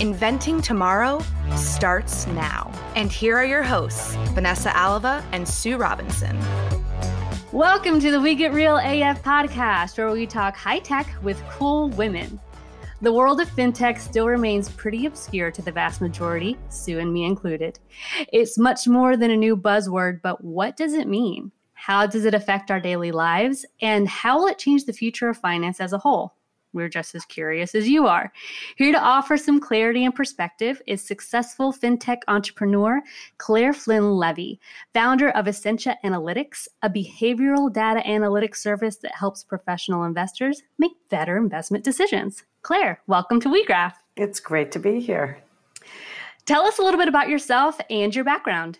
Inventing Tomorrow starts now. And here are your hosts, Vanessa Alava and Sue Robinson. Welcome to the We Get Real AF podcast, where we talk high tech with cool women. The world of fintech still remains pretty obscure to the vast majority, Sue and me included. It's much more than a new buzzword, but what does it mean? How does it affect our daily lives? And how will it change the future of finance as a whole? We're just as curious as you are. Here to offer some clarity and perspective is successful fintech entrepreneur Claire Flynn Levy, founder of Essentia Analytics, a behavioral data analytics service that helps professional investors make better investment decisions. Claire, welcome to WeGraph. It's great to be here. Tell us a little bit about yourself and your background.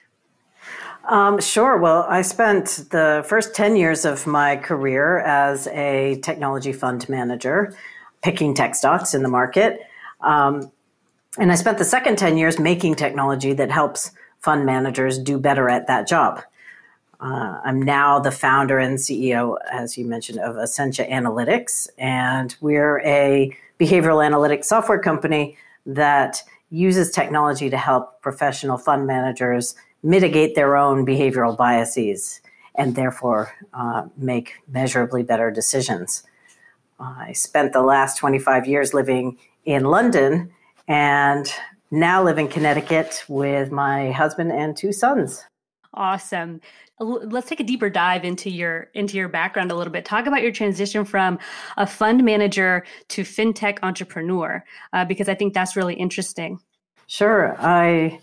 Um, sure. Well, I spent the first 10 years of my career as a technology fund manager, picking tech stocks in the market. Um, and I spent the second 10 years making technology that helps fund managers do better at that job. Uh, I'm now the founder and CEO, as you mentioned, of Essentia Analytics, and we're a behavioral analytics software company that uses technology to help professional fund managers mitigate their own behavioral biases and therefore uh, make measurably better decisions. I spent the last 25 years living in London and now live in Connecticut with my husband and two sons. Awesome. Let's take a deeper dive into your into your background a little bit. Talk about your transition from a fund manager to fintech entrepreneur, uh, because I think that's really interesting. Sure. I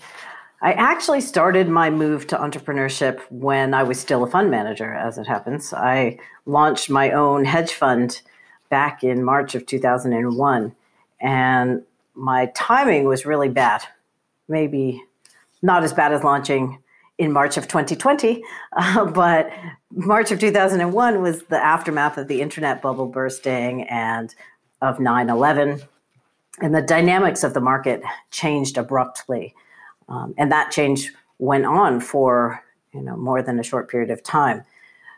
I actually started my move to entrepreneurship when I was still a fund manager, as it happens. I launched my own hedge fund back in March of 2001. And my timing was really bad. Maybe not as bad as launching in March of 2020, uh, but March of 2001 was the aftermath of the internet bubble bursting and of 9 11. And the dynamics of the market changed abruptly. Um, and that change went on for you know more than a short period of time.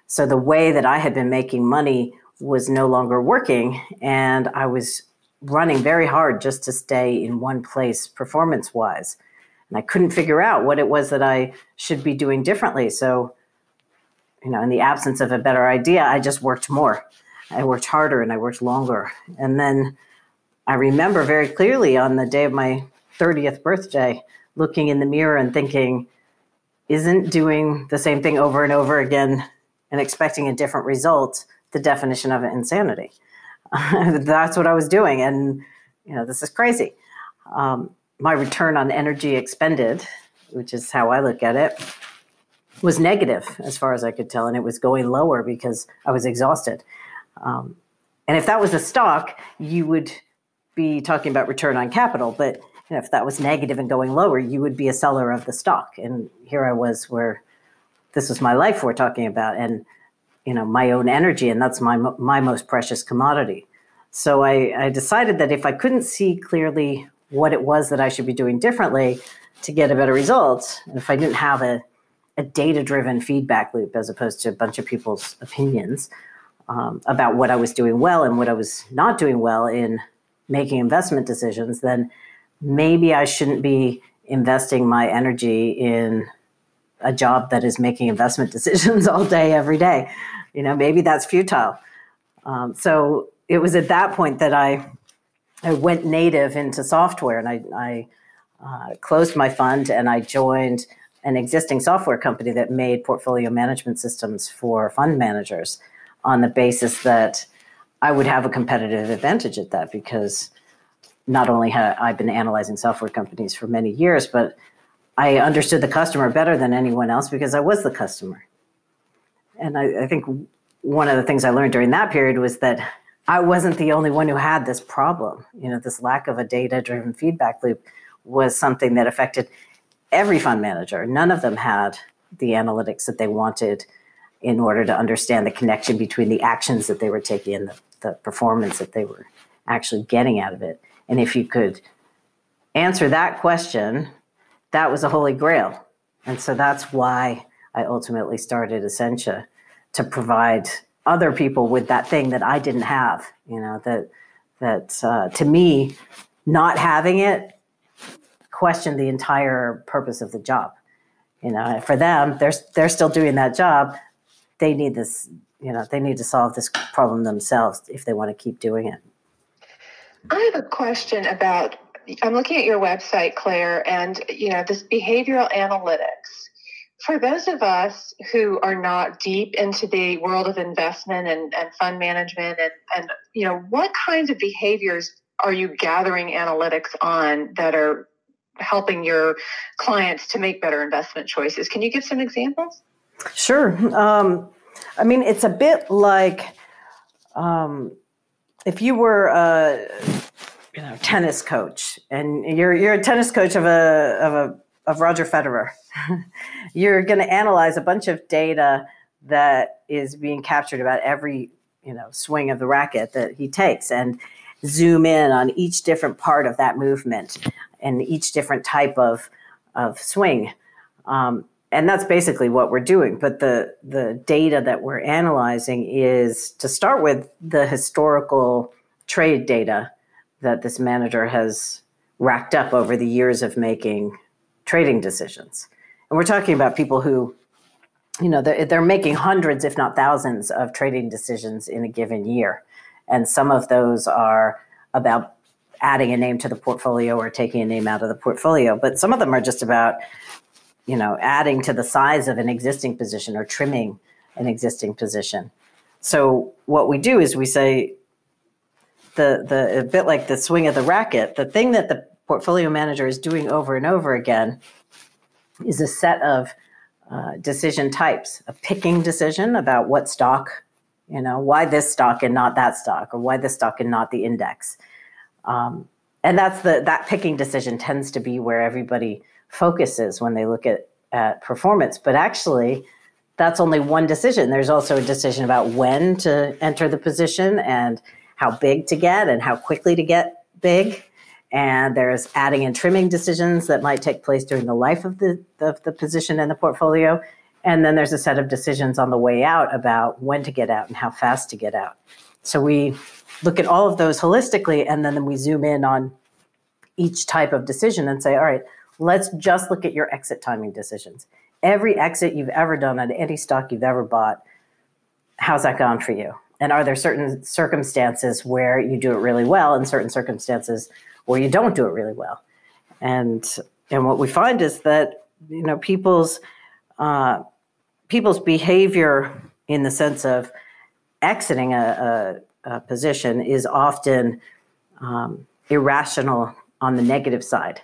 So the way that I had been making money was no longer working, and I was running very hard just to stay in one place performance wise. And I couldn't figure out what it was that I should be doing differently. So, you know, in the absence of a better idea, I just worked more. I worked harder and I worked longer. And then I remember very clearly on the day of my 30th birthday, looking in the mirror and thinking, isn't doing the same thing over and over again and expecting a different result the definition of insanity? That's what I was doing. And, you know, this is crazy. Um, my return on energy expended, which is how I look at it, was negative as far as I could tell. And it was going lower because I was exhausted. Um, and if that was a stock, you would be talking about return on capital. But you know, if that was negative and going lower, you would be a seller of the stock. And here I was, where this was my life we're talking about, and you know, my own energy, and that's my my most precious commodity. So I, I decided that if I couldn't see clearly what it was that I should be doing differently to get a better result, and if I didn't have a, a data driven feedback loop as opposed to a bunch of people's opinions um, about what I was doing well and what I was not doing well in making investment decisions, then maybe I shouldn't be investing my energy in a job that is making investment decisions all day, every day. You know, maybe that's futile. Um, so it was at that point that I I went native into software, and I, I uh, closed my fund and I joined an existing software company that made portfolio management systems for fund managers on the basis that I would have a competitive advantage at that because not only had I been analyzing software companies for many years, but I understood the customer better than anyone else because I was the customer. And I, I think one of the things I learned during that period was that I wasn't the only one who had this problem. You know, this lack of a data driven feedback loop was something that affected every fund manager. None of them had the analytics that they wanted in order to understand the connection between the actions that they were taking and the, the performance that they were actually getting out of it. And if you could answer that question, that was a holy grail. And so that's why I ultimately started Essentia to provide other people with that thing that I didn't have. You know that that uh, to me, not having it questioned the entire purpose of the job. You know, for them, they're they're still doing that job. They need this. You know, they need to solve this problem themselves if they want to keep doing it. I have a question about. I'm looking at your website, Claire, and you know this behavioral analytics. For those of us who are not deep into the world of investment and, and fund management and, and you know what kinds of behaviors are you gathering analytics on that are helping your clients to make better investment choices? Can you give some examples? Sure. Um, i mean it's a bit like um, if you were a you know tennis coach and you're you're a tennis coach of a of a of Roger Federer. You're going to analyze a bunch of data that is being captured about every you know swing of the racket that he takes and zoom in on each different part of that movement and each different type of of swing. Um, and that's basically what we're doing. But the the data that we're analyzing is to start with the historical trade data that this manager has racked up over the years of making trading decisions. And we're talking about people who, you know, they're, they're making hundreds, if not thousands, of trading decisions in a given year. And some of those are about adding a name to the portfolio or taking a name out of the portfolio. But some of them are just about, you know, adding to the size of an existing position or trimming an existing position. So what we do is we say the the a bit like the swing of the racket, the thing that the portfolio manager is doing over and over again is a set of uh, decision types a picking decision about what stock you know why this stock and not that stock or why this stock and not the index um, and that's the that picking decision tends to be where everybody focuses when they look at, at performance but actually that's only one decision there's also a decision about when to enter the position and how big to get and how quickly to get big and there's adding and trimming decisions that might take place during the life of the, of the position and the portfolio. And then there's a set of decisions on the way out about when to get out and how fast to get out. So we look at all of those holistically, and then we zoom in on each type of decision and say, all right, let's just look at your exit timing decisions. Every exit you've ever done on any stock you've ever bought, how's that gone for you? And are there certain circumstances where you do it really well and certain circumstances where you don't do it really well. And and what we find is that you know people's uh, people's behavior in the sense of exiting a, a, a position is often um, irrational on the negative side.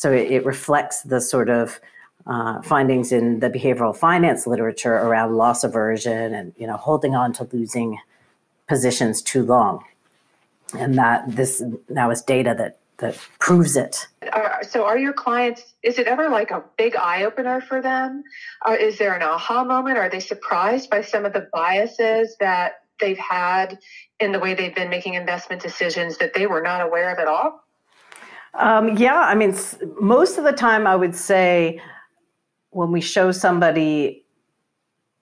So it, it reflects the sort of uh, findings in the behavioral finance literature around loss aversion and you know holding on to losing positions too long and that this now is data that that proves it. Uh, so, are your clients? Is it ever like a big eye opener for them? Uh, is there an aha moment? Are they surprised by some of the biases that they've had in the way they've been making investment decisions that they were not aware of at all? Um, yeah, I mean, most of the time, I would say when we show somebody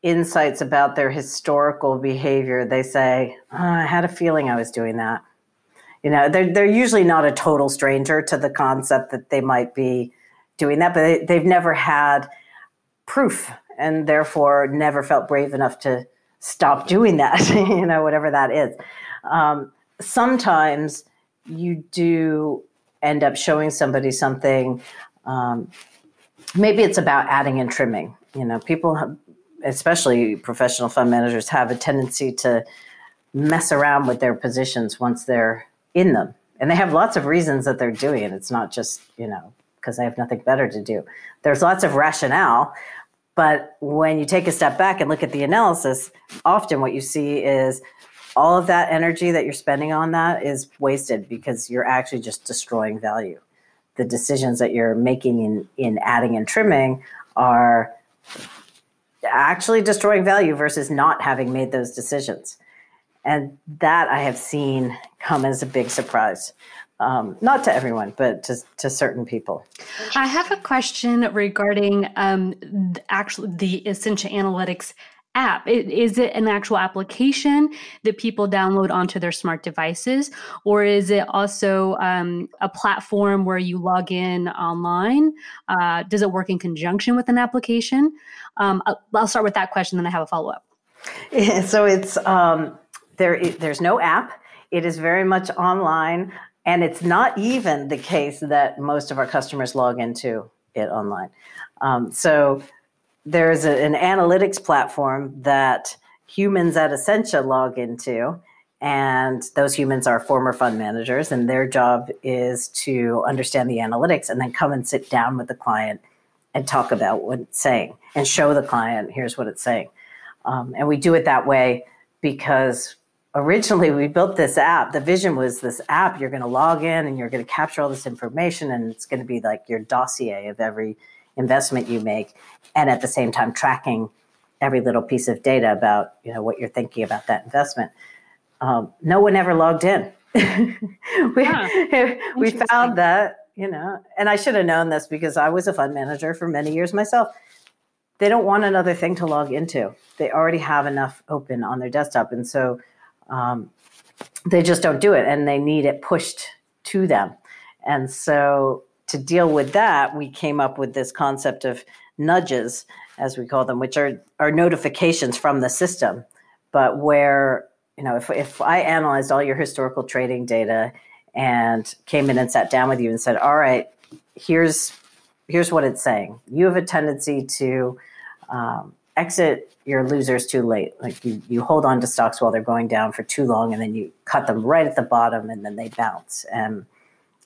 insights about their historical behavior, they say, oh, I had a feeling I was doing that. You know, they're, they're usually not a total stranger to the concept that they might be doing that, but they, they've never had proof and therefore never felt brave enough to stop doing that, you know, whatever that is. Um, sometimes you do end up showing somebody something. Um, maybe it's about adding and trimming. You know, people, have, especially professional fund managers, have a tendency to mess around with their positions once they're in them. And they have lots of reasons that they're doing it. It's not just, you know, because they have nothing better to do. There's lots of rationale. But when you take a step back and look at the analysis, often what you see is all of that energy that you're spending on that is wasted because you're actually just destroying value. The decisions that you're making in, in adding and trimming are actually destroying value versus not having made those decisions. And that I have seen come as a big surprise. Um, not to everyone, but to, to certain people. I have a question regarding um, actually the Essentia Analytics app? Is it an actual application that people download onto their smart devices, or is it also um, a platform where you log in online? Uh, does it work in conjunction with an application? Um, I'll start with that question, then I have a follow up. So it's um, there. There's no app. It is very much online, and it's not even the case that most of our customers log into it online. Um, so there's a, an analytics platform that humans at Essentia log into. And those humans are former fund managers, and their job is to understand the analytics and then come and sit down with the client and talk about what it's saying and show the client, here's what it's saying. Um, and we do it that way because originally we built this app. The vision was this app, you're going to log in and you're going to capture all this information, and it's going to be like your dossier of every investment you make and at the same time tracking every little piece of data about you know what you're thinking about that investment. Um, no one ever logged in. We, yeah, we found that you know and i should have known this because i was a fund manager for many years myself. They don't want another thing to log into. They already have enough open on their desktop and so um, they just don't do it and they need it pushed to them. And so to deal with that, we came up with this concept of nudges, as we call them, which are, are notifications from the system, but where, you know, if, if I analyzed all your historical trading data and came in and sat down with you and said, all right, here's, here's what it's saying. You have a tendency to um, exit your losers too late. Like you, you hold on to stocks while they're going down for too long and then you cut them right at the bottom and then they bounce. And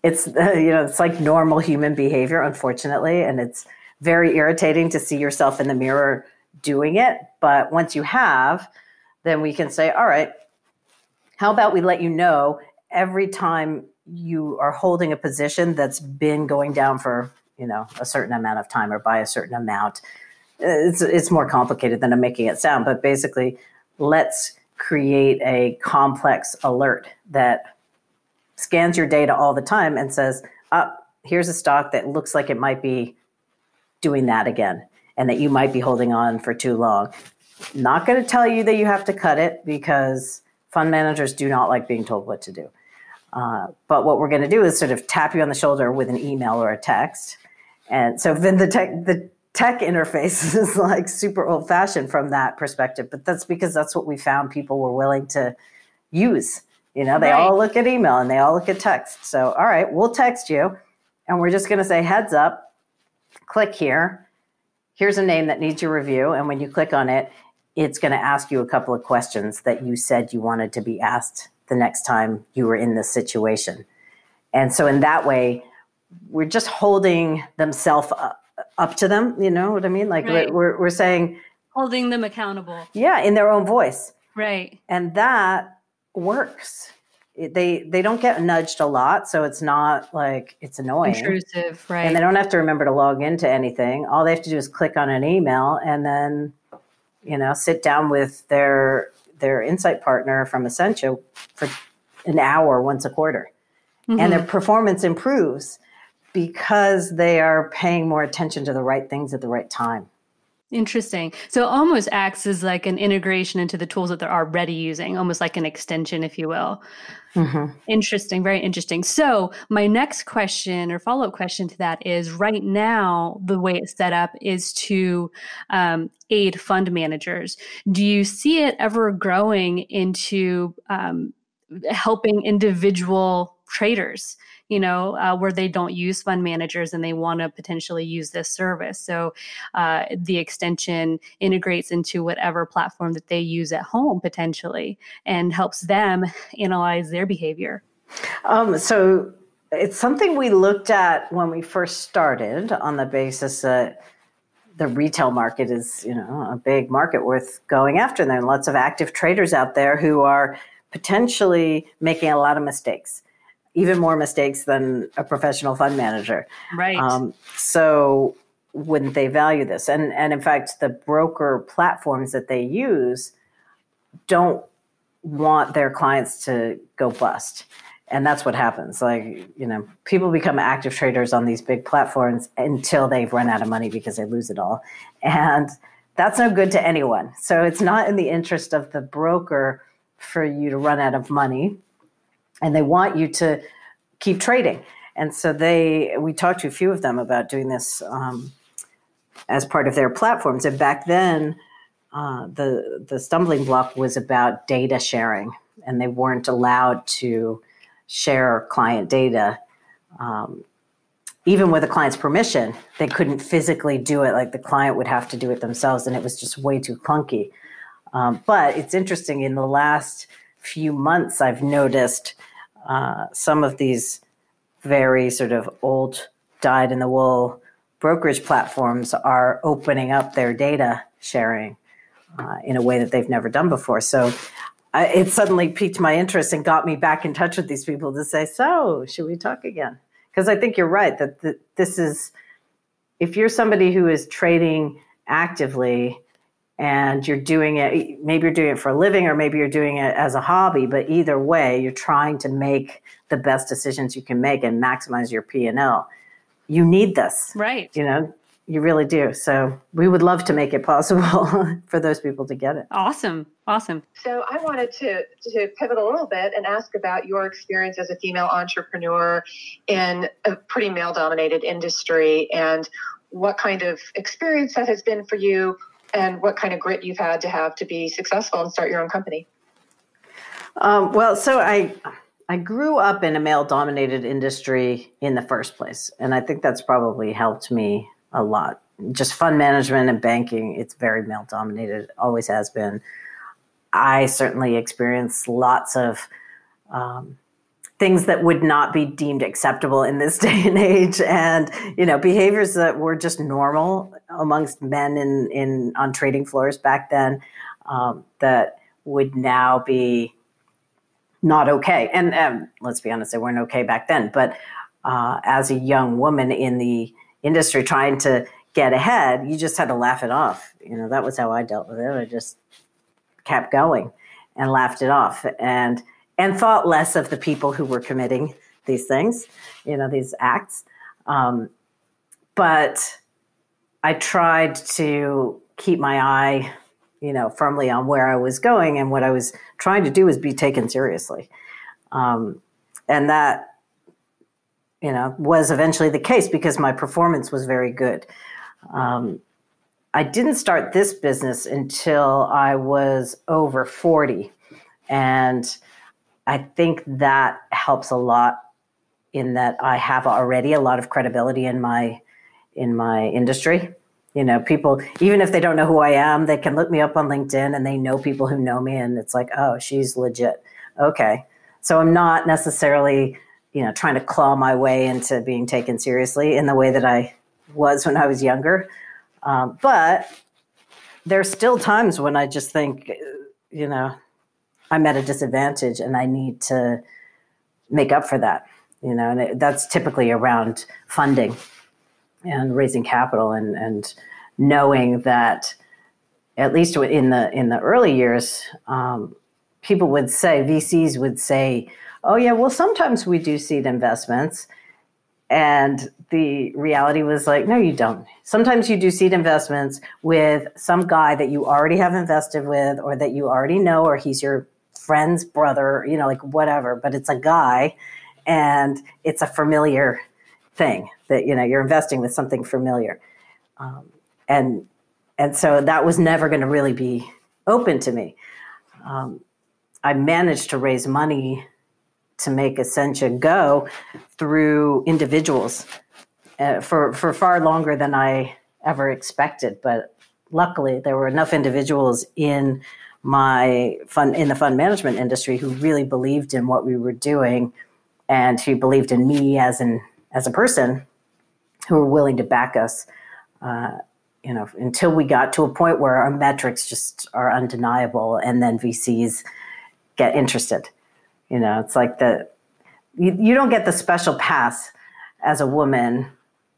it's you know it's like normal human behavior unfortunately and it's very irritating to see yourself in the mirror doing it. But once you have then we can say all right how about we let you know every time you are holding a position that's been going down for you know a certain amount of time or by a certain amount? It's it's more complicated than i'm making it sound but basically let's create a complex alert that scans your data all the time and says, oh, here's a stock that looks like it might be doing that again and that you might be holding on for too long. Not going to tell you that you have to cut it because fund managers do not like being told what to do. Uh, but what we're going to do is sort of tap you on the shoulder with an email or a text. And so then the tech, the tech interface is like super old fashioned from that perspective. But that's because that's what we found people were willing to use. You know, they right. all look at email and they all look at text. So, all right, we'll text you and we're just going to say, heads up, click here. Here's a name that needs your review. And when you click on it, it's going to ask you a couple of questions that you said you wanted to be asked the next time you were in this situation. And so, in that way, we're just holding themselves up, up, to them. You know what I mean? Like right. we're, we're saying, holding them accountable. Yeah, in their own voice. Right. And that works. They they don't get nudged a lot, so it's not like it's annoying, intrusive, right? And they don't have to remember to log into anything. All they have to do is click on an email and then, you know, sit down with their their insight partner from Essentia for an hour once a quarter, mm-hmm. and their mm-hmm. performance improves because they are paying more attention to the right things at the right time. Interesting. So it almost acts as like an integration into the tools that they're already using, almost like an extension, if you will. Mm-hmm. Interesting. Very interesting. So my next question or follow up question to that is right now, the way it's set up is to um, aid fund managers. Do you see it ever growing into um, helping individual traders? You know, uh, where they don't use fund managers and they want to potentially use this service. So uh, the extension integrates into whatever platform that they use at home potentially and helps them analyze their behavior. Um, so it's something we looked at when we first started on the basis that the retail market is, you know, a big market worth going after. And there are lots of active traders out there who are potentially making a lot of mistakes, even more mistakes than a professional fund manager. Right. Um, so wouldn't they value this? And and in fact, the broker platforms that they use don't want their clients to go bust. And that's what happens. Like, you know, people become active traders on these big platforms until they've run out of money because they lose it all. And that's no good to anyone. So it's not in the interest of the broker for you to run out of money. And they want you to keep trading. And so they, we talked to a few of them about doing this um, as part of their platforms. And back then, uh, the the stumbling block was about data sharing, and they weren't allowed to share client data. Um, even with a client's permission, they couldn't physically do it. Like the client would have to do it themselves, and it was just way too clunky. Um, but it's interesting. In the last few months, I've noticed uh, some of these very sort of old, dyed in the wool brokerage platforms are opening up their data sharing uh, in a way that they've never done before. So uh, it suddenly piqued my interest and got me back in touch with these people to say, so should we talk again? Because I think you're right that th- this is, if you're somebody who is trading actively and you're doing it, maybe you're doing it for a living or maybe you're doing it as a hobby, but either way, you're trying to make the best decisions you can make and maximize your P&L. You need this. Right. You know, you really do. So we would love to make it possible for those people to get it. Awesome. Awesome. So I wanted to to pivot a little bit and ask about your experience as a female entrepreneur in a pretty male dominated industry and what kind of experience that has been for you and what kind of grit you've had to have to be successful and start your own company. Um, well, so I I grew up in a male dominated industry in the first place, and I think that's probably helped me a lot. Just fund management and banking, it's very male dominated, always has been. I certainly experienced lots of um, things that would not be deemed acceptable in this day and age, and you know behaviors that were just normal amongst men in, in on trading floors back then um, that would now be not okay. And um, let's be honest, they weren't okay back then. But uh, as a young woman in the industry trying to get ahead, you just had to laugh it off. You know, that was how I dealt with it. I just kept going and laughed it off and and thought less of the people who were committing these things, you know, these acts. Um, but I tried to keep my eye, you know, firmly on where I was going, and what I was trying to do was be taken seriously. Um, and that you know, was eventually the case because my performance was very good. Um, I didn't start this business until I was over 40. And I think that helps a lot in that I have already a lot of credibility in my in my industry. You know, people even if they don't know who I am, they can look me up on LinkedIn and they know people who know me and it's like, "Oh, she's legit." Okay. So I'm not necessarily you know, trying to claw my way into being taken seriously in the way that I was when I was younger. Um, but there's still times when I just think, you know, I'm at a disadvantage and I need to make up for that, you know, and it, that's typically around funding and raising capital and, and knowing that at least in the in the early years, um, people would say VCs would say, oh, yeah, well, sometimes we do seed investments. And the reality was like, no, you don't. Sometimes you do seed investments with some guy that you already have invested with or that you already know, or he's your friend's brother, you know, like whatever, but it's a guy and it's a familiar thing that, you know, you're investing with something familiar. Um, and, and so that was never going to really be open to me. Um, I managed to raise money to make Essentia go through individuals uh, for, for far longer than I ever expected. But luckily, there were enough individuals in my fund in the fund management industry who really believed in what we were doing and who believed in me as an as a person who were willing to back us uh, you know until we got to a point where our metrics just are undeniable and then vcs get interested. You know, it's like the you, you don't get the special pass as a woman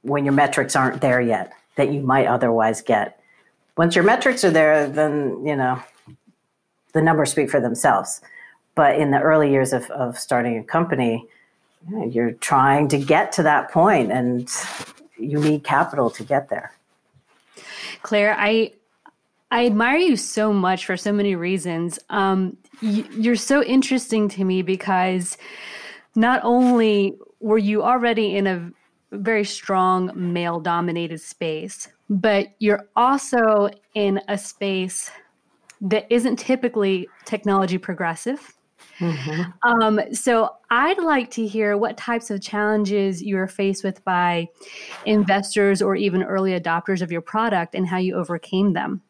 when your metrics aren't there yet that you might otherwise get. Once your metrics are there, then you know the numbers speak for themselves. But in the early years of, of starting a company, you know, you're trying to get to that point and you need capital to get there. Claire, I I admire you so much for so many reasons. Um, you're so interesting to me because not only were you already in a very strong male dominated space, but you're also in a space that isn't typically technology progressive. Mm-hmm. Um, so I'd like to hear what types of challenges you're faced with by investors or even early adopters of your product and how you overcame them.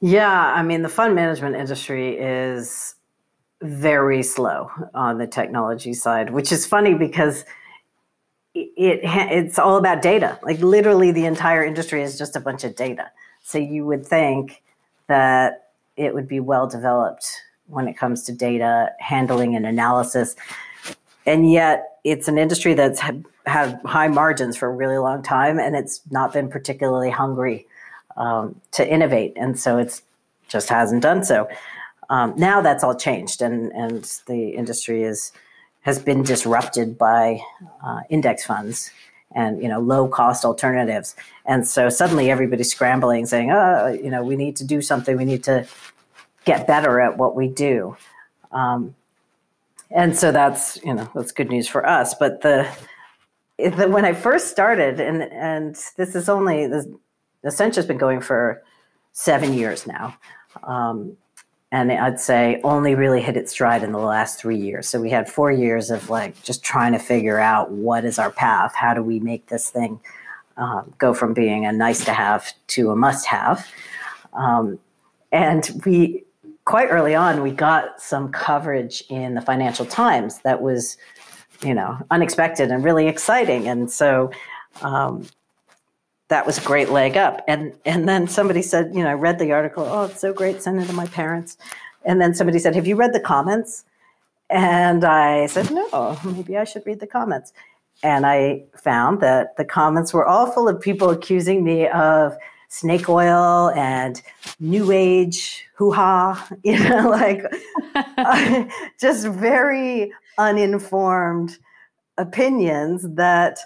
Yeah, I mean, the fund management industry is very slow on the technology side, which is funny because it, it's all about data. Like literally, the entire industry is just a bunch of data. So you would think that it would be well developed when it comes to data handling and analysis, and yet it's an industry that's had, had high margins for a really long time, and it's not been particularly hungry um, to innovate, and so it's just hasn't done so. Um, now that's all changed, and and the industry is has been disrupted by uh, index funds and you know low cost alternatives, and so suddenly everybody's scrambling, saying, "Oh, you know, we need to do something. We need to get better at what we do." Um, and so that's you know that's good news for us. But the, the when I first started, and and this is only the has been going for seven years now. Um, and I'd say only really hit its stride in the last three years. So we had four years of like just trying to figure out what is our path? How do we make this thing um, go from being a nice to have to a must have? Um, and we, quite early on, we got some coverage in the Financial Times that was, you know, unexpected and really exciting. And so um, that was a great leg up. And and then somebody said, you know, I read the article. Oh, it's so great. Send it to my parents. And then somebody said, Have you read the comments? And I said, No, maybe I should read the comments. And I found that the comments were all full of people accusing me of snake oil and new age hoo ha, you know, like uh, just very uninformed opinions that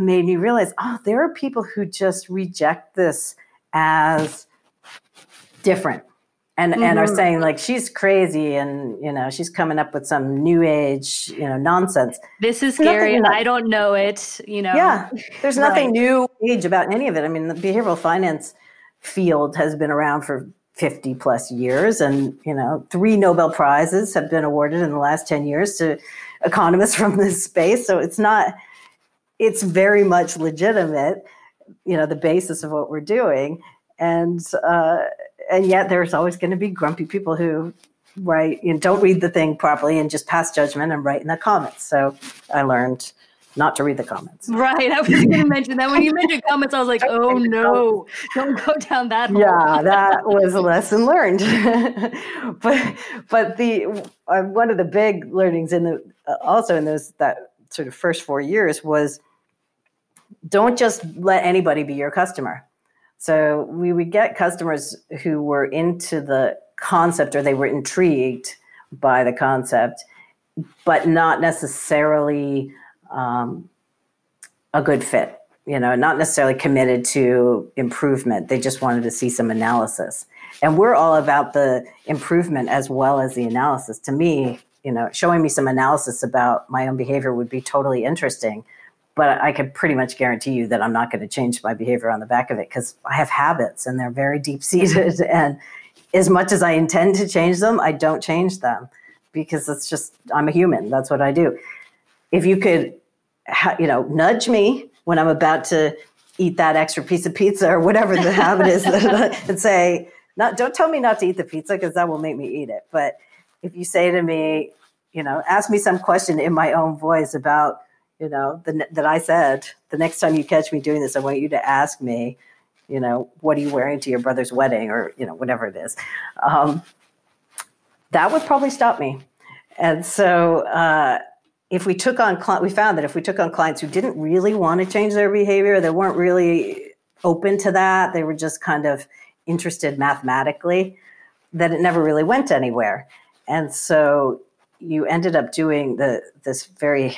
made me realize, oh, there are people who just reject this as different and mm-hmm. and are mm-hmm. saying like she's crazy and you know she's coming up with some new age you know nonsense this is scary and i don't know it you know yeah there's nothing right. new age about any of it i mean the behavioral finance field has been around for 50 plus years and you know three nobel prizes have been awarded in the last 10 years to economists from this space so it's not it's very much legitimate, you know, the basis of what we're doing. And uh, and yet there's always going to be grumpy people who write, you know, don't read the thing properly and just pass judgment and write in the comments. So I learned not to read the comments. Right. I was going to mention that when you mentioned comments, I was like, oh no, don't go down that hole. Yeah, that was a lesson learned. but but the uh, one of the big learnings in the uh, also in those that sort of first four years was don't just let anybody be your customer. So we would get customers who were into the concept or they were intrigued by the concept, but not necessarily um, a good fit. You know, not necessarily committed to improvement. They just wanted to see some analysis. And we're all about the improvement as well as the analysis. To me, you know, showing me some analysis about my own behavior would be totally interesting but I can pretty much guarantee you that I'm not going to change my behavior on the back of it because I have habits and they're very deep seated. and as much as I intend to change them, I don't change them because it's just, I'm a human. That's what I do. If you could, you know, nudge me when I'm about to eat that extra piece of pizza or whatever the habit is and say, not, don't tell me not to eat the pizza because that will make me eat it. But if you say to me, you know, ask me some question in my own voice about you know, the, that I said, the next time you catch me doing this, I want you to ask me, you know, what are you wearing to your brother's wedding or, you know, whatever it is. Um, that would probably stop me. And so, uh, if we took on, we found that if we took on clients who didn't really want to change their behavior, they weren't really open to that, they were just kind of interested mathematically, that it never really went anywhere. And so you ended up doing the this very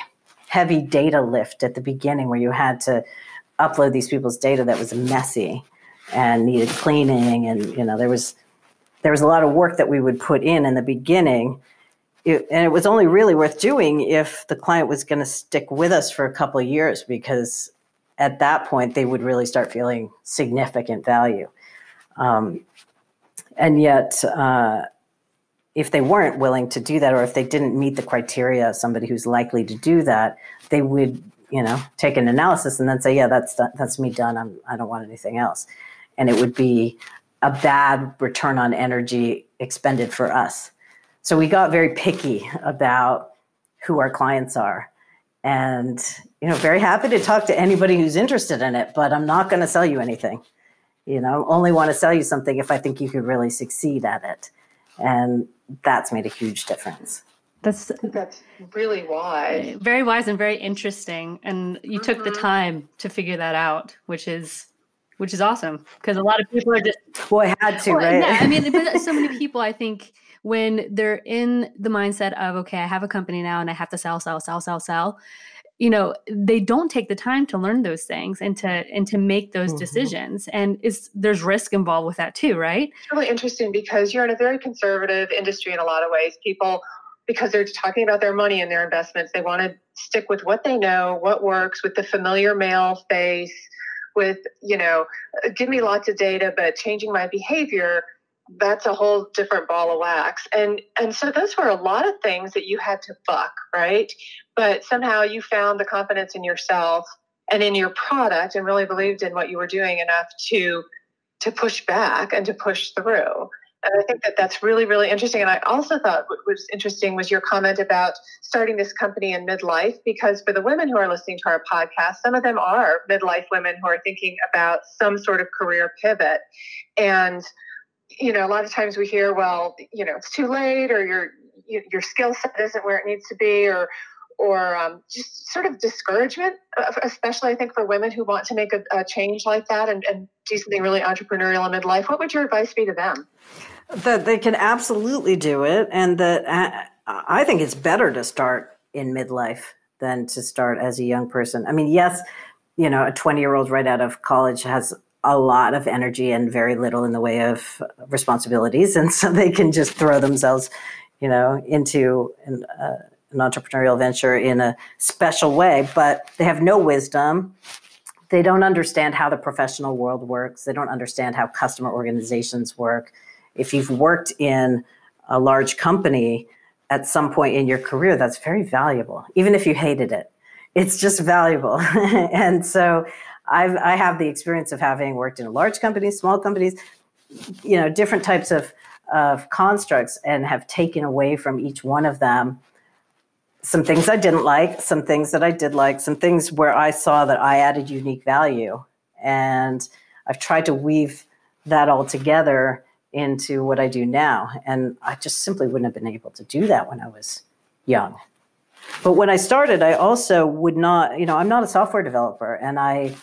heavy data lift at the beginning where you had to upload these people's data that was messy and needed cleaning and you know there was there was a lot of work that we would put in in the beginning. It, and it was only really worth doing if the client was going to stick with us for a couple of years because at that point they would really start feeling significant value. Um, and yet uh, if they weren't willing to do that or if they didn't meet the criteria of somebody who's likely to do that they would you know take an analysis and then say yeah that's that's me done. I'm, i don't want anything else. And it would be a bad return on energy expended for us. So we got very picky about who our clients are and you know very happy to talk to anybody who's interested in it but i'm not going to sell you anything. You know only want to sell you something if i think you could really succeed at it and that's made a huge difference that's that's really wise very wise and very interesting and you mm-hmm. took the mm-hmm. time to figure that out which is which is awesome because a lot of people are just well i had to well, right yeah, i mean so many people i think when they're in the mindset of okay i have a company now and i have to sell sell sell sell sell you know they don't take the time to learn those things and to and to make those mm-hmm. decisions. And it's there's risk involved with that too right? It's really interesting because you're in a very conservative industry in a lot of ways. People because they're talking about their money and their investments they want to stick with what they know what works with the familiar male face with you know give me lots of data but changing my behavior that's a whole different ball of wax and and so those were a lot of things that you had to fuck right but somehow you found the confidence in yourself and in your product and really believed in what you were doing enough to to push back and to push through and I think that that's really, really interesting. And I also thought what was interesting was your comment about starting this company in midlife, because for the women who are listening to our podcast, some of them are midlife women who are thinking about some sort of career pivot. And, you know, a lot of times we hear, well, you know, it's too late or your, your skill set isn't where it needs to be or, or um, just sort of discouragement, especially I think for women who want to make a, a change like that and, and, do something really entrepreneurial in midlife. What would your advice be to them? That they can absolutely do it, and that uh, I think it's better to start in midlife than to start as a young person. I mean, yes, you know, a 20 year old right out of college has a lot of energy and very little in the way of responsibilities. And so they can just throw themselves, you know, into an, uh, an entrepreneurial venture in a special way, but they have no wisdom. They don't understand how the professional world works. They don't understand how customer organizations work. If you've worked in a large company at some point in your career, that's very valuable, even if you hated it. It's just valuable. and so I've, I have the experience of having worked in large companies, small companies, you know, different types of, of constructs and have taken away from each one of them some things I didn't like, some things that I did like, some things where I saw that I added unique value. And I've tried to weave that all together into what I do now. And I just simply wouldn't have been able to do that when I was young. But when I started, I also would not, you know, I'm not a software developer and I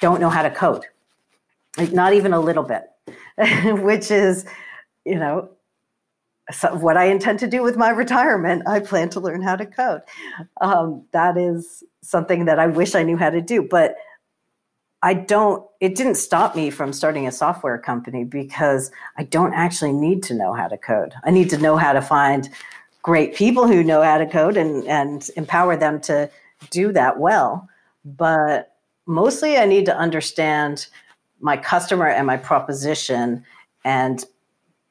don't know how to code, like not even a little bit, which is, you know, so what I intend to do with my retirement, I plan to learn how to code. Um, that is something that I wish I knew how to do, but I don't, it didn't stop me from starting a software company because I don't actually need to know how to code. I need to know how to find great people who know how to code and, and empower them to do that well. But mostly I need to understand my customer and my proposition and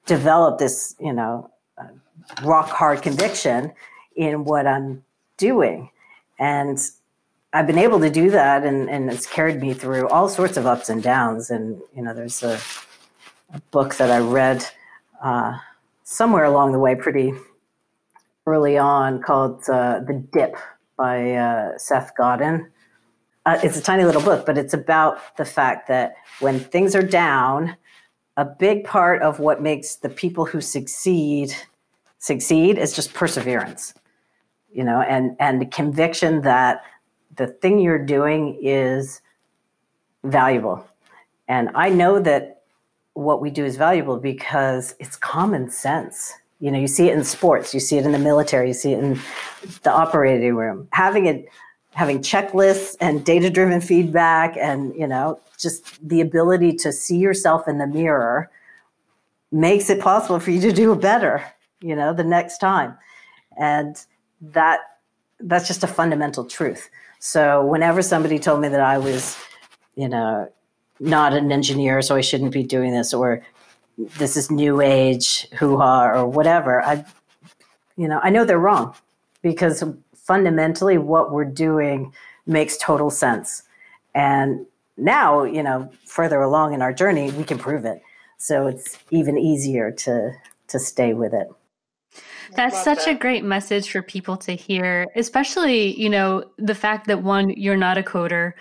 develop this, you know, rock hard conviction in what I'm doing. And I've been able to do that, and, and it's carried me through all sorts of ups and downs. And, you know, there's a, a book that I read uh, somewhere along the way, pretty early on, called uh, The Dip by uh, Seth Godin. Uh, it's a tiny little book, but it's about the fact that when things are down, a big part of what makes the people who succeed succeed is just perseverance, you know, and and conviction that the thing you're doing is valuable. And I know that what we do is valuable because it's common sense. You know, you see it in sports, you see it in the military, you see it in the operating room. Having it having checklists and data driven feedback and you know just the ability to see yourself in the mirror makes it possible for you to do better you know the next time. And that that's just a fundamental truth. So whenever somebody told me that i was you know not an engineer so i shouldn't be doing this or this is new age hoo-ha or whatever i you know i know they're wrong because fundamentally what we're doing makes total sense. And now, you know, further along in our journey, we can prove it. So it's even easier to to stay with it. That's such that. a great message for people to hear, especially, you know, the fact that one, you're not a coder,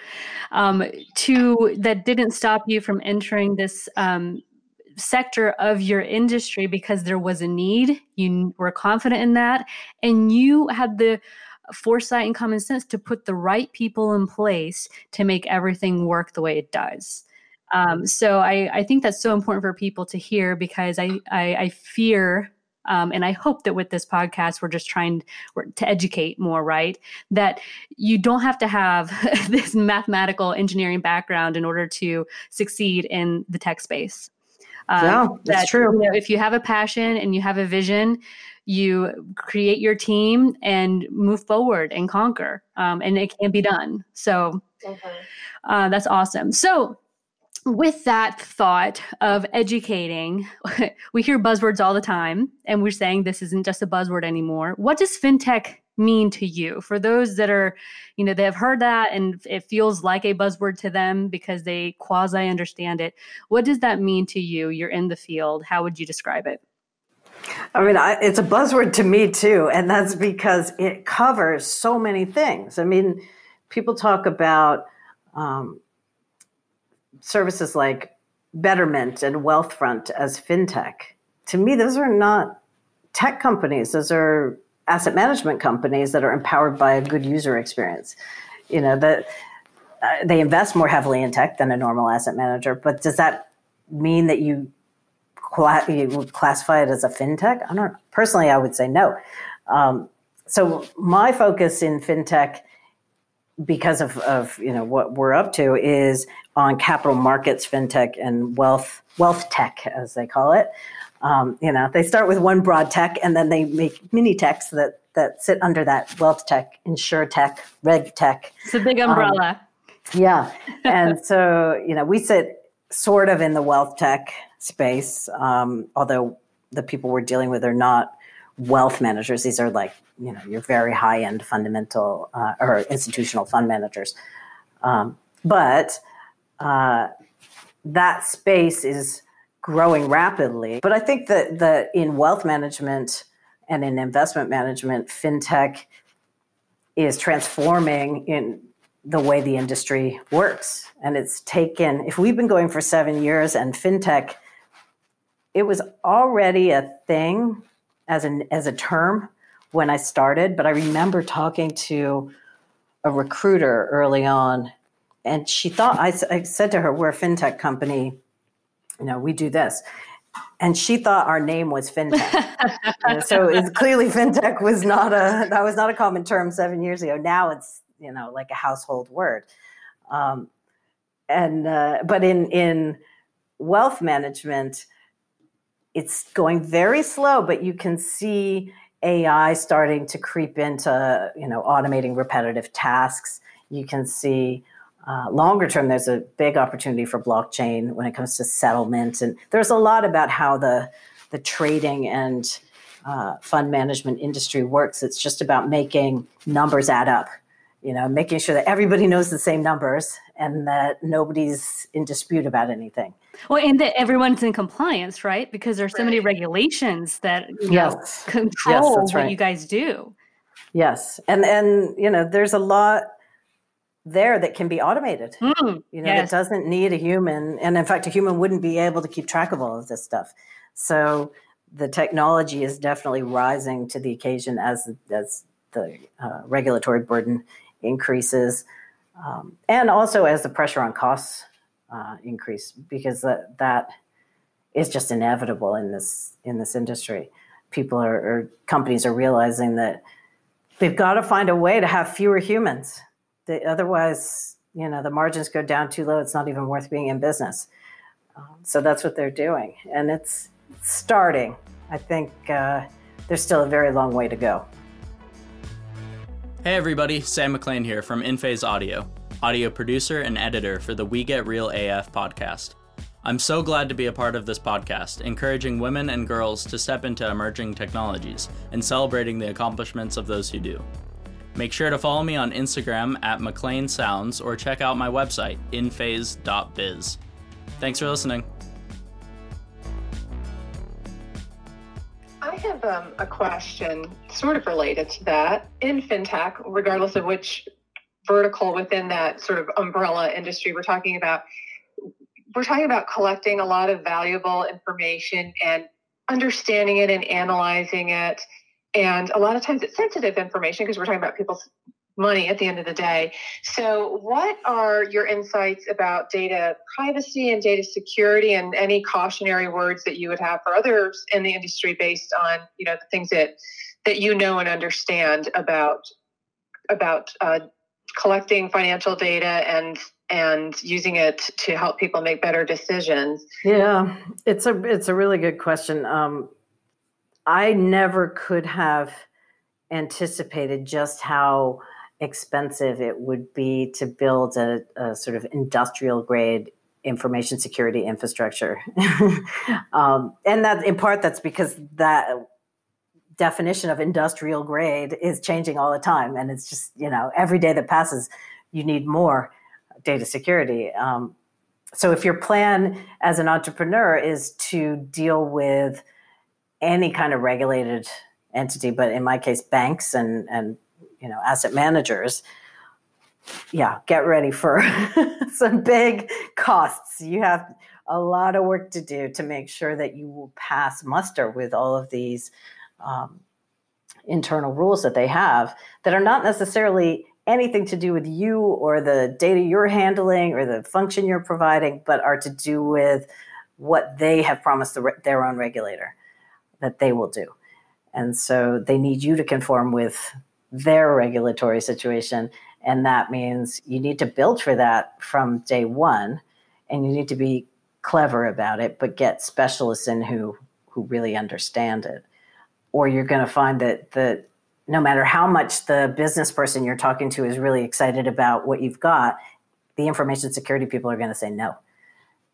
um, two, that didn't stop you from entering this um, sector of your industry because there was a need. You were confident in that, and you had the foresight and common sense to put the right people in place to make everything work the way it does. Um, so I, I, think that's so important for people to hear because I, I, I fear um, and I hope that with this podcast, we're just trying to educate more, right? That you don't have to have this mathematical engineering background in order to succeed in the tech space. Um, yeah, that's that, true. You know, if you have a passion and you have a vision, you create your team and move forward and conquer um, and it can be done. So uh, that's awesome. So with that thought of educating we hear buzzwords all the time and we're saying this isn't just a buzzword anymore. What does fintech mean to you? For those that are you know they have heard that and it feels like a buzzword to them because they quasi understand it. What does that mean to you? You're in the field. How would you describe it I mean, I, it's a buzzword to me too, and that's because it covers so many things. I mean, people talk about um, services like Betterment and Wealthfront as fintech. To me, those are not tech companies; those are asset management companies that are empowered by a good user experience. You know that uh, they invest more heavily in tech than a normal asset manager, but does that mean that you you would classify it as a fintech? I don't personally. I would say no. Um, so my focus in fintech, because of, of you know what we're up to, is on capital markets fintech and wealth wealth tech, as they call it. Um, you know, they start with one broad tech, and then they make mini techs that that sit under that wealth tech, insure tech, reg tech. It's a big umbrella. Um, yeah, and so you know we sit sort of in the wealth tech space, um, although the people we're dealing with are not wealth managers. These are like, you know, your very high end fundamental uh, or institutional fund managers. Um, but uh, that space is growing rapidly. But I think that, that in wealth management and in investment management, fintech is transforming in the way the industry works. And it's taken, if we've been going for seven years and fintech it was already a thing as an as a term when I started, but I remember talking to a recruiter early on, and she thought I, I said to her, "We're a fintech company. You know, we do this." and she thought our name was fintech. so it's clearly fintech was not a that was not a common term seven years ago. Now it's you know like a household word. Um, and uh, but in in wealth management, it's going very slow, but you can see AI starting to creep into, you know, automating repetitive tasks. You can see uh, longer term, there's a big opportunity for blockchain when it comes to settlement, and there's a lot about how the the trading and uh, fund management industry works. It's just about making numbers add up you know, making sure that everybody knows the same numbers and that nobody's in dispute about anything. Well, and that everyone's in compliance, right? Because there's so many regulations that yes. know, control yes, what right. you guys do. Yes, and and you know, there's a lot there that can be automated. Mm, you know, yes. it doesn't need a human, and in fact, a human wouldn't be able to keep track of all of this stuff. So the technology is definitely rising to the occasion as as the uh, regulatory burden increases, um, and also as the pressure on costs uh, increase, because that that is just inevitable in this in this industry. People are, or companies are realizing that they've got to find a way to have fewer humans. Otherwise, you know, the margins go down too low. It's not even worth being in business. Um, so that's what they're doing, and it's starting. I think uh, there's still a very long way to go. Hey everybody, Sam McLean here from InPhase Audio, audio producer and editor for the We Get Real AF podcast. I'm so glad to be a part of this podcast, encouraging women and girls to step into emerging technologies and celebrating the accomplishments of those who do. Make sure to follow me on Instagram at McLean Sounds or check out my website, inphase.biz. Thanks for listening. I have um, a question sort of related to that. In fintech, regardless of which vertical within that sort of umbrella industry we're talking about, we're talking about collecting a lot of valuable information and understanding it and analyzing it. And a lot of times it's sensitive information because we're talking about people's money at the end of the day. So, what are your insights about data privacy and data security, and any cautionary words that you would have for others in the industry based on you know the things that that you know and understand about about uh, collecting financial data and and using it to help people make better decisions? Yeah, it's a it's a really good question. Um, I never could have anticipated just how expensive it would be to build a, a sort of industrial grade information security infrastructure. um, and that in part that's because that definition of industrial grade is changing all the time. And it's just, you know, every day that passes, you need more data security. Um, so if your plan as an entrepreneur is to deal with any kind of regulated entity, but in my case, banks and, and you know asset managers yeah get ready for some big costs you have a lot of work to do to make sure that you will pass muster with all of these um, internal rules that they have that are not necessarily anything to do with you or the data you're handling or the function you're providing, but are to do with what they have promised the, their own regulator that they will do. And so they need you to conform with their regulatory situation. And that means you need to build for that from day one and you need to be clever about it, but get specialists in who, who really understand it. Or you're going to find that, that no matter how much the business person you're talking to is really excited about what you've got, the information security people are going to say no.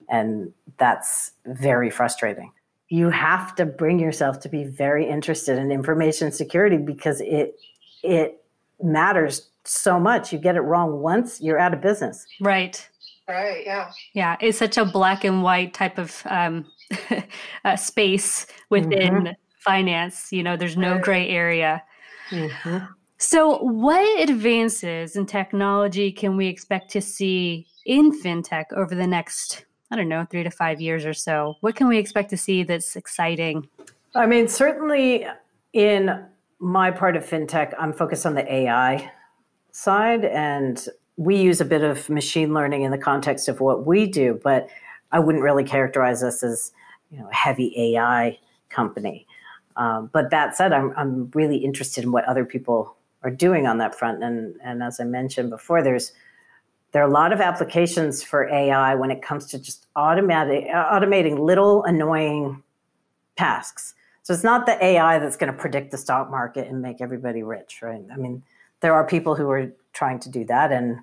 And that's very frustrating. You have to bring yourself to be very interested in information security because it it matters so much. You get it wrong once, you're out of business. Right. Right. Yeah. Yeah. It's such a black and white type of um, uh, space within mm-hmm. finance. You know, there's no right. gray area. Mm-hmm. So, what advances in technology can we expect to see in fintech over the next, I don't know, three to five years or so? What can we expect to see that's exciting? I mean, certainly in my part of fintech, I'm focused on the AI side, and we use a bit of machine learning in the context of what we do, but I wouldn't really characterize us as you know a heavy AI company. Um, but that said, I'm I'm really interested in what other people are doing on that front, and and as I mentioned before, there's there are a lot of applications for AI when it comes to just automatic, automating little annoying tasks. So it's not the AI that's going to predict the stock market and make everybody rich, right? I mean, there are people who are trying to do that, and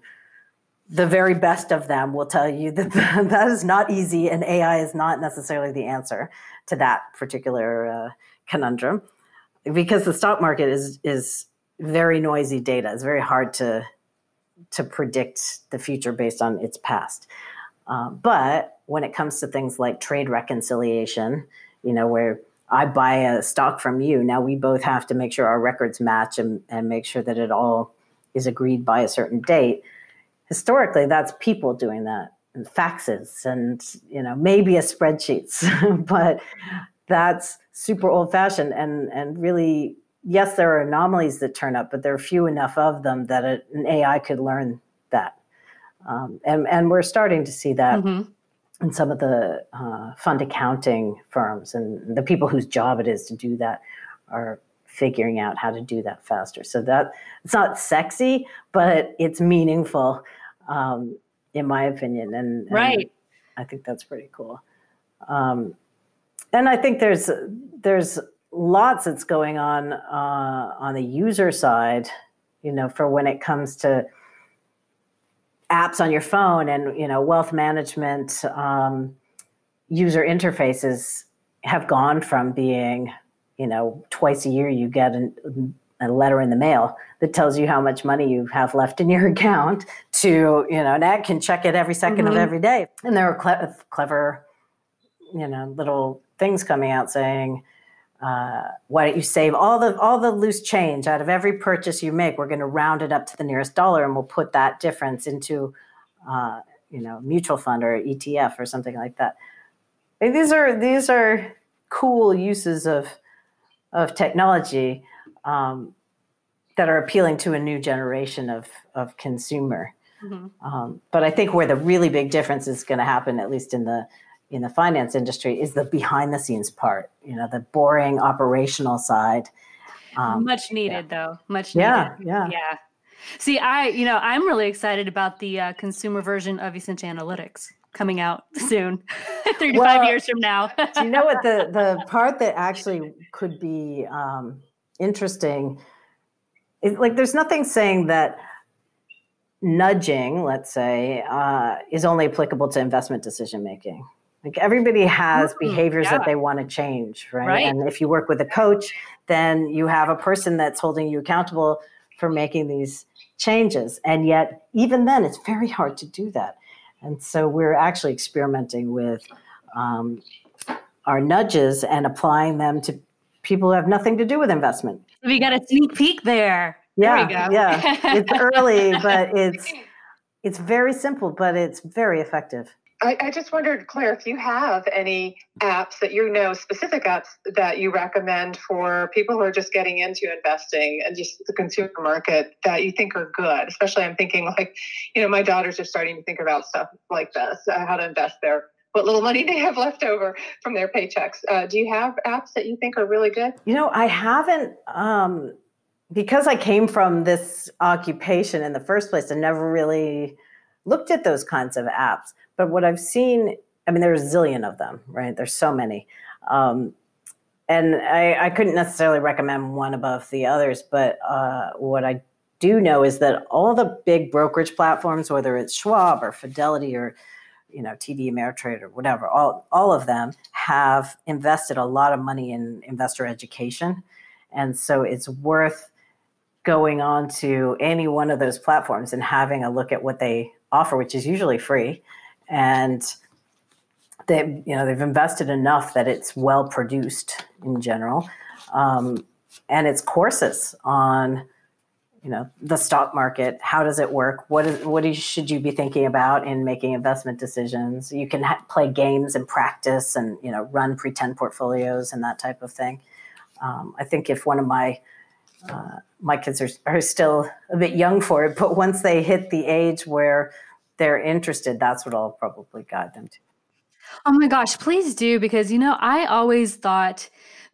the very best of them will tell you that that is not easy, and AI is not necessarily the answer to that particular uh, conundrum, because the stock market is is very noisy data. It's very hard to to predict the future based on its past. Uh, but when it comes to things like trade reconciliation, you know, where I buy a stock from you. Now we both have to make sure our records match and, and make sure that it all is agreed by a certain date. Historically, that's people doing that and faxes and you know maybe a spreadsheets, but that's super old fashioned and and really yes there are anomalies that turn up but there are few enough of them that an ai could learn that um, and and we're starting to see that mm-hmm. In some of the uh, fund accounting firms and the people whose job it is to do that are figuring out how to do that faster so that it's not sexy but it's meaningful um, in my opinion and, and, right i think that's pretty cool um, and I think there's there's lots that's going on uh, on the user side. You know, for when it comes to apps on your phone and you know wealth management um, user interfaces have gone from being you know twice a year you get an, a letter in the mail that tells you how much money you have left in your account to you know an ad can check it every 2nd mm-hmm. of every day and there are cle- clever you know little things coming out saying, uh, why don't you save all the all the loose change out of every purchase you make? We're going to round it up to the nearest dollar, and we'll put that difference into, uh, you know, mutual fund or ETF or something like that. these are these are cool uses of of technology um, that are appealing to a new generation of of consumer. Mm-hmm. Um, but I think where the really big difference is going to happen, at least in the in the finance industry is the behind the scenes part you know the boring operational side. Um, much needed yeah. though. Much needed. yeah. Yeah. Yeah see i you know i'm really excited about the uh, consumer version of Essentia Analytics coming out soon three to well, five years from now. do you know what the the part that actually could be um, interesting is like there's nothing saying that nudging let's say uh, is only applicable to investment decision making like everybody has mm-hmm. behaviors yeah. that they want to change, right? right? And if you work with a coach, then you have a person that's holding you accountable for making these changes. And yet, even then, it's very hard to do that. And so we're actually experimenting with um, our nudges and applying them to people who have nothing to do with investment. We got a sneak peek there. Yeah, there yeah. It's early, but it's it's very simple, but it's very effective. I, I, just wondered, Claire, if you have any apps that you know, specific apps that you recommend for people who are just getting into investing and just the consumer market that you think are good. Especially, I'm thinking like, you know, my daughters are starting to think about stuff like this, uh, how to invest their what little money they have left over from their paychecks. Uh, do you have apps that you think are really good? You know, I haven't. Um, because I came from this occupation in the first place, and never really looked at those kinds of apps. But what I've seen, I mean, there's a zillion of them, right? There's so many. Um, and I, I, couldn't necessarily recommend one above the others, but uh, what I do know is that all the big brokerage platforms, whether it's Schwab or Fidelity or you know TD Ameritrade or whatever, all all of them have invested a lot of money in investor education, and so it's worth going on to any one of those platforms and having a look at what they offer, which is usually free, and they you know they've invested enough that it's well produced in general, um, and it's courses on you know the stock market. How does it work? What is what is, should you be thinking about in making investment decisions? You can ha- play games and practice and you know run pretend portfolios and that type of thing. Um, i think if one of my uh, my kids are, are still a bit young for it but once they hit the age where they're interested, that's what I'll probably guide them to. Oh my gosh, please do because you know, I always thought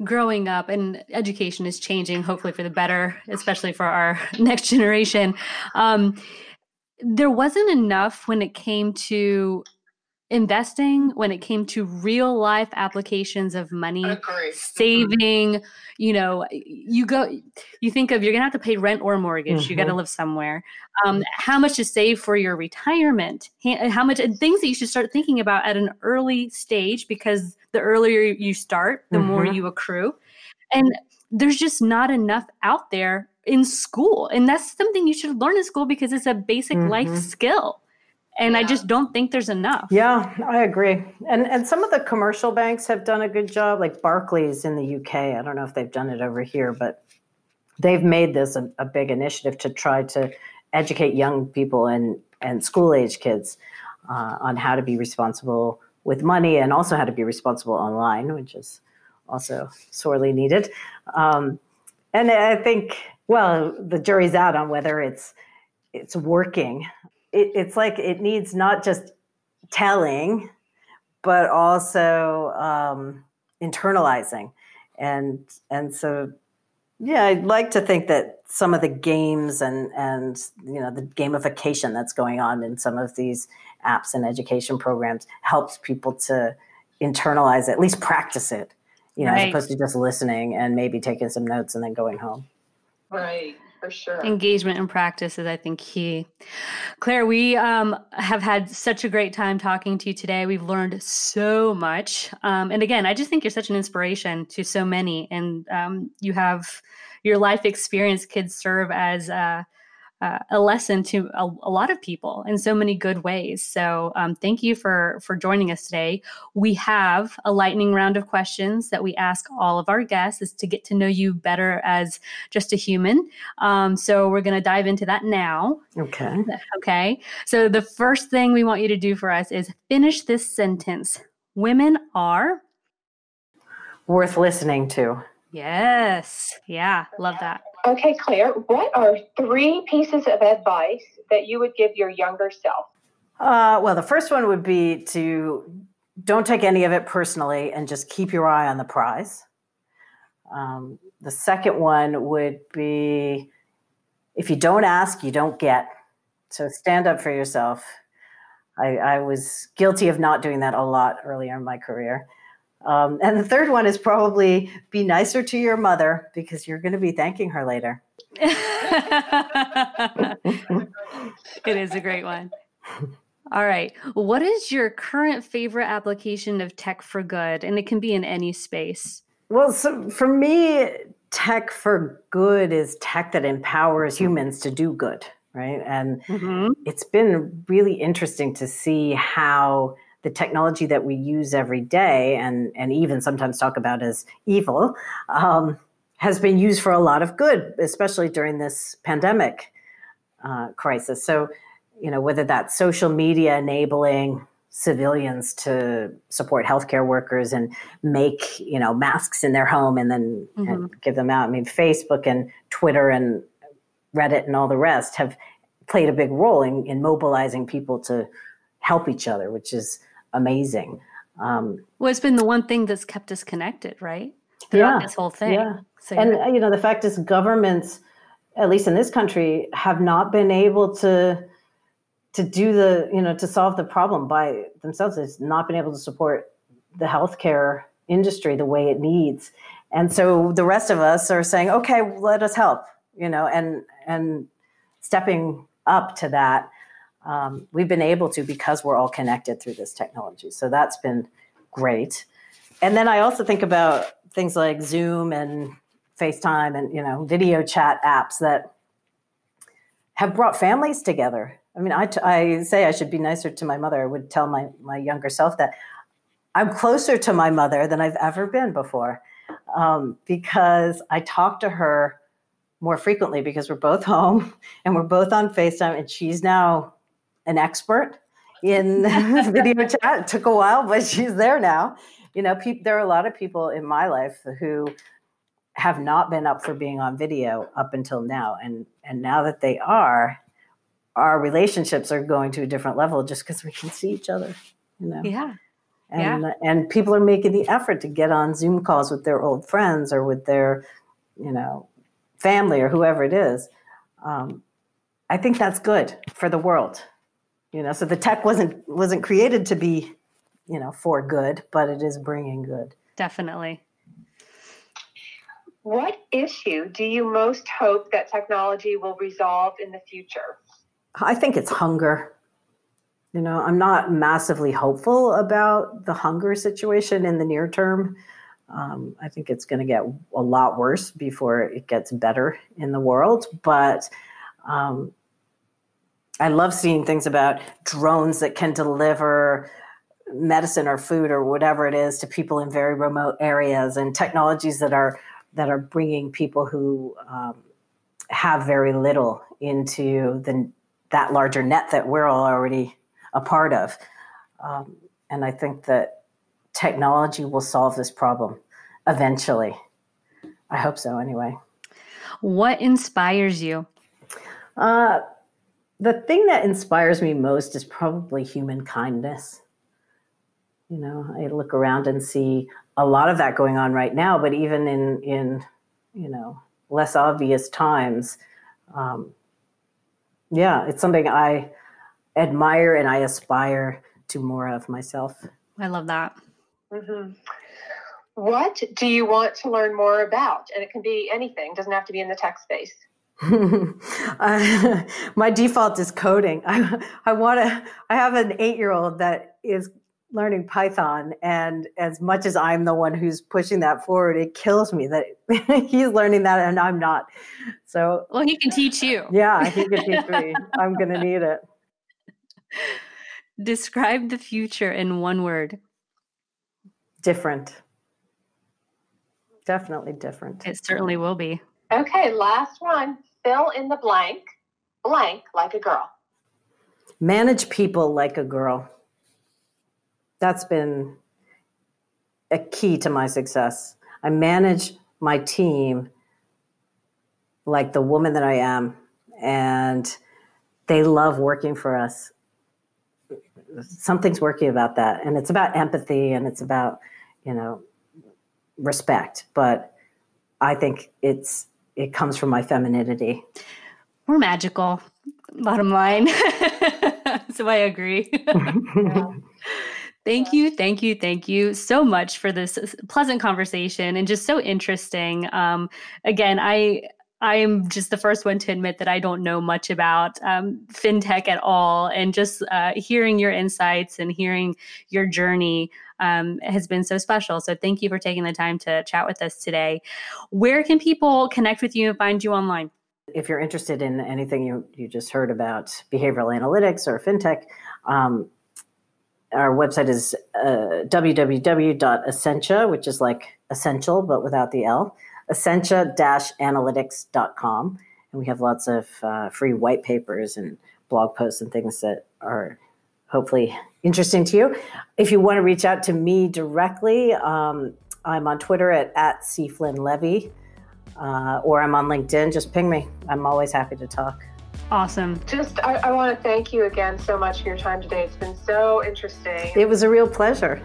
growing up and education is changing hopefully for the better, especially for our next generation. Um, there wasn't enough when it came to investing when it came to real life applications of money mm-hmm. saving you know you go you think of you're gonna have to pay rent or mortgage mm-hmm. you gotta live somewhere um, how much to save for your retirement how much and things that you should start thinking about at an early stage because the earlier you start the mm-hmm. more you accrue and there's just not enough out there in school and that's something you should learn in school because it's a basic life mm-hmm. skill and yeah. I just don't think there's enough. Yeah, I agree. And and some of the commercial banks have done a good job, like Barclays in the UK. I don't know if they've done it over here, but they've made this a, a big initiative to try to educate young people and and school age kids uh, on how to be responsible with money and also how to be responsible online, which is also sorely needed. Um, and I think, well, the jury's out on whether it's it's working. It, it's like it needs not just telling, but also um, internalizing, and and so yeah, I'd like to think that some of the games and and you know the gamification that's going on in some of these apps and education programs helps people to internalize it, at least practice it, you know, right. as opposed to just listening and maybe taking some notes and then going home. Right for sure. Engagement and practice is, I think, key. Claire, we um, have had such a great time talking to you today. We've learned so much. Um, and again, I just think you're such an inspiration to so many. And um, you have your life experience could serve as a, uh, a lesson to a, a, lot of people in so many good ways. So um, thank you for for joining us today. We have a lightning round of questions that we ask all of our guests is to get to know you better as just a human. Um, so we're going to dive into that now. Okay. Okay. So the first thing we want you to do for us is finish this sentence. Women are worth listening to. Yes. Yeah. Love that. Okay, Claire, what are three pieces of advice that you would give your younger self? Uh, well, the first one would be to don't take any of it personally and just keep your eye on the prize. Um, the second one would be if you don't ask, you don't get. So stand up for yourself. I, I was guilty of not doing that a lot earlier in my career. Um, and the third one is probably be nicer to your mother because you're going to be thanking her later. it is a great one. All right. What is your current favorite application of tech for good? And it can be in any space. Well, so for me, tech for good is tech that empowers humans to do good, right? And mm-hmm. it's been really interesting to see how the technology that we use every day and, and even sometimes talk about as evil um, has been used for a lot of good, especially during this pandemic uh, crisis. So, you know, whether that's social media enabling civilians to support healthcare workers and make, you know, masks in their home and then mm-hmm. and give them out. I mean, Facebook and Twitter and Reddit and all the rest have played a big role in, in mobilizing people to help each other, which is amazing. Um, well, it's been the one thing that's kept us connected, right? Throughout yeah, this whole thing. Yeah. So, and uh, you know, the fact is, governments, at least in this country, have not been able to to do the you know to solve the problem by themselves. It's not been able to support the healthcare industry the way it needs, and so the rest of us are saying, okay, let us help. You know, and and stepping up to that um, we've been able to because we're all connected through this technology. So that's been great. And then I also think about things like Zoom and FaceTime and you know video chat apps that have brought families together. I mean, I, t- I say I should be nicer to my mother. I would tell my, my younger self that I'm closer to my mother than I've ever been before um, because I talk to her more frequently because we're both home and we're both on FaceTime and she's now an expert in video chat. It took a while, but she's there now. You know, pe- there are a lot of people in my life who have not been up for being on video up until now, and and now that they are, our relationships are going to a different level just because we can see each other. You know. Yeah. And yeah. and people are making the effort to get on Zoom calls with their old friends or with their, you know, family or whoever it is. Um, I think that's good for the world you know so the tech wasn't wasn't created to be you know for good but it is bringing good. Definitely. What issue do you most hope that technology will resolve in the future? I think it's hunger. You know i'm not massively hopeful about the hunger situation in the near term. Um, i think it's going to get a lot worse before it gets better in the world but um, I love seeing things about drones that can deliver medicine or food or whatever it is to people in very remote areas and technologies that are that are bringing people who um, have very little into the that larger net that we're all already a part of. Um, and I think that technology will solve this problem. eventually. I hope so, anyway. What inspires you? Uh, the thing that inspires me most is probably human kindness. You know, I look around and see a lot of that going on right now, but even in in you know less obvious times, um, yeah, it's something I admire and I aspire to more of myself. I love that. Mm-hmm. What do you want to learn more about? And it can be anything; doesn't have to be in the tech space. uh, my default is coding. I, I want to. I have an eight-year-old that is learning Python, and as much as I'm the one who's pushing that forward, it kills me that he's learning that and I'm not. So, well, he can teach you. Yeah, he can teach me. I'm going to need it. Describe the future in one word. Different. Definitely different. It certainly will be. Okay, last one. Fill in the blank. Blank like a girl. Manage people like a girl. That's been a key to my success. I manage my team like the woman that I am, and they love working for us. Something's working about that, and it's about empathy and it's about, you know, respect. But I think it's it comes from my femininity. We're magical, bottom line. so I agree. Thank you, thank you, thank you so much for this pleasant conversation and just so interesting. Um, again, I I am just the first one to admit that I don't know much about um, fintech at all, and just uh, hearing your insights and hearing your journey um, has been so special. So thank you for taking the time to chat with us today. Where can people connect with you and find you online? If you're interested in anything you, you just heard about behavioral analytics or fintech, um, our website is uh, www.essentia, which is like essential but without the L, essentia-analytics.com. And we have lots of uh, free white papers and blog posts and things that are hopefully interesting to you. If you want to reach out to me directly, um, I'm on Twitter at, at cflynnlevy, uh, or I'm on LinkedIn. Just ping me. I'm always happy to talk. Awesome. Just, I, I want to thank you again so much for your time today. It's been so interesting. It was a real pleasure.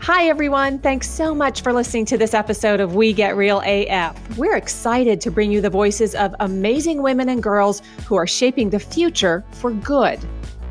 Hi, everyone. Thanks so much for listening to this episode of We Get Real AF. We're excited to bring you the voices of amazing women and girls who are shaping the future for good.